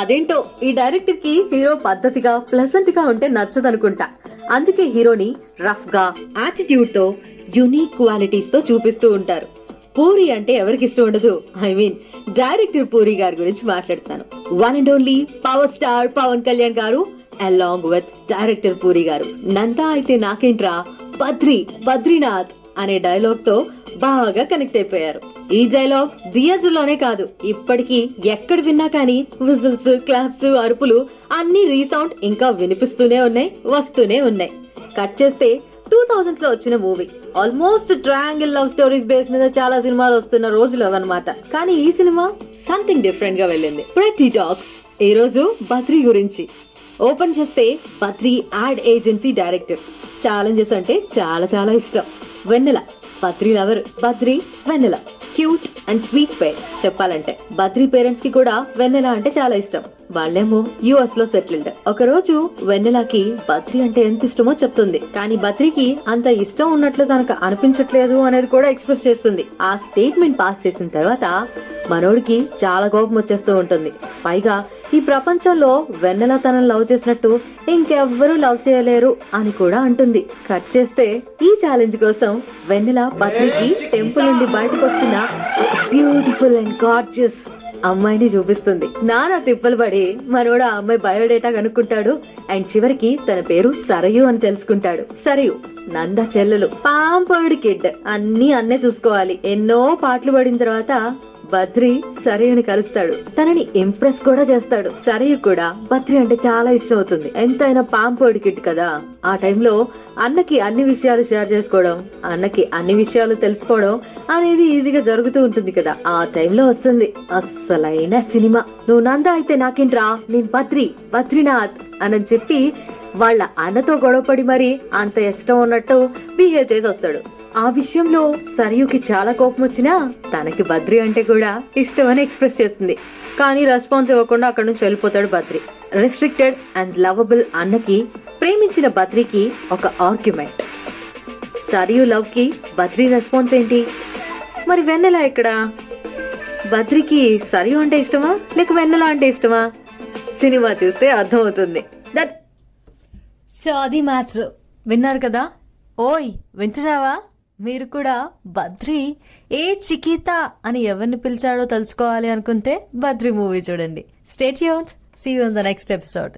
అదేంటో ఈ డైరెక్టర్కి హీరో పద్ధతిగా ప్లెసెంట్గా ఉంటే నచ్చదనుకుంటా. అందుకే హీరోని రఫ్గా యాటిట్యూడ్తో యునిక్ క్వాలిటీస్తో చూపిస్తూ ఉంటారు. పూరి అంటే ఎవరికి ఇష్టం ఉండదు? ఐ మీన్ డైరెక్టర్ పూరి గారి గురించి మాట్లాడుతాను one and only power star Pawan Kalyan గారు అలాంగ్ విత్ డైరెక్టర్ పూరి గారు. నందా అయితే నాకేంట్రా? బద్రి బద్రీనాథ్ అనే డైలాగ్తో బాగా కనెక్ట్ అయిపోయారు. ఈ డైలాగ్ థియేటర్లోనే కాదు ఇప్పటికీ ఎక్కడ విన్నా కానీ విజిల్స్ క్లాప్స్ అరుపులు అన్ని రీసౌండ్ ఇంకా వినిపిస్తూనే ఉన్నాయి వస్తూనే ఉన్నాయి. కట్ చేస్తే టూ థౌజండ్స్లో వచ్చిన movie. Almost triangle love stories base మీద చాలా సినిమాలు వస్తున్న రోజులు అవన్నమాట కానీ ఈ సినిమా సంథింగ్ డిఫరెంట్గా వెళ్ళింది. ప్రతి టాక్స్ ఈ రోజు బద్రీ గురించి. ఓపెన్ చేస్తే Badri ad agency director. Challenges అంటే చాలా చాలా ఇష్టం. Vennela. Badri lover. Badri Vennela. cute and sweet pair చెప్పాలంటే. బద్రీ పేరెంట్స్కి కూడా వెన్నెల అంటే చాలా ఇష్టం. వాళ్ళేమో యుఎస్లో సెటిల్డ్ ఒక రోజు వెన్నెలకి బద్రి అంటే ఎంత ఇష్టమో చెప్తుంది. కానీ బద్రికి అంత ఇష్టం ఉన్నట్లు తనకు అనిపించట్లేదు అనేది కూడా ఎక్స్ప్రెస్ చేస్తుంది. ఆ స్టేట్మెంట్ పాస్ చేసిన తర్వాత మనోడికి చాలా కోపం వచ్చేస్తూ ఉంటుంది. పైగా ఈ ప్రపంచంలో వెన్నెల తనను లవ్ చేసినట్టు ఇంకెవ్వరూ లవ్ చేయలేరు అని కూడా అంటుంది. కట్ చేస్తే ఈ ఛాలెంజ్ కోసం వెన్నెల బద్రికి టెంపుల్ నుండి బయటకు వస్తున్న బ్యూటిఫుల్ అండ్ గార్జియస్ అమ్మాయిని చూపిస్తుంది. నానా తిప్పలు పడి మనోడు ఆ అమ్మాయి బయోడేటా కనుక్కుంటాడు. అండ్ చివరికి తన పేరు సరయు అని తెలుసుకుంటాడు. సరయు నంద చెల్లెలు. Pampered kid. అన్ని అన్నే చూసుకోవాలి. ఎన్నో పాటలు పడిన తర్వాత బద్రి సరయుని కలుస్తాడు. తనని ఇంప్రెస్ కూడా చేస్తాడు. సరే కూడా బద్రి అంటే చాలా ఇష్టం అవుతుంది. ఎంతైనా పాంపోడి కిట్ కదా. ఆ టైంలో అన్నకి అన్ని విషయాలు షేర్ చేసుకోవడం అన్నకి అన్ని విషయాలు తెలుసుకోవడం అనేది ఈజీగా జరుగుతూ ఉంటుంది కదా. ఆ టైంలో వస్తుంది. అస్సలైన సినిమా. నువ్వు నంద అయితే నాకేంట్రా? నేను బద్రి బద్రీనాథ్ అని చెప్పి వాళ్ళ అన్నతో గొడవపడి మరి అంత ఇష్టం ఉన్నట్టు బిహేవ్ చేసి వస్తాడు. ఆ విషయంలో సరయుకి చాలా కోపం వచ్చినా తనకి బద్రి అంటే కూడా ఇష్టం అని ఎక్స్ప్రెస్ చేస్తుంది. కానీ రెస్పాన్స్ ఇవ్వకుండా అక్కడి నుంచి వెళ్ళిపోతాడు బద్రి. రెస్ట్రిక్టెడ్ అండ్ లవబుల్ అన్నకి ప్రేమించిన బద్రికి ఒక ఆర్గ్యుమెంట్ సరియు లవ్కి బద్రి రెస్పాన్స్ ఏంటి? మరి వెన్నెల ఇక్కడ బద్రికి సరియు అంటే ఇష్టమా? లేక వెన్నెల అంటే ఇష్టమా? సినిమా చూస్తే అర్థమవుతుంది. దట్ సో అది మ్యాటర్ విన్నారు కదా? ఓయ్ వింటున్నావా? మీరు కూడా బద్రి ఏ చికిత అని ఎవరిని పిలిచాడో తెలుసుకోవాలి అనుకుంటే బద్రి మూవీ చూడండి. Stay Yoon see you in the next episode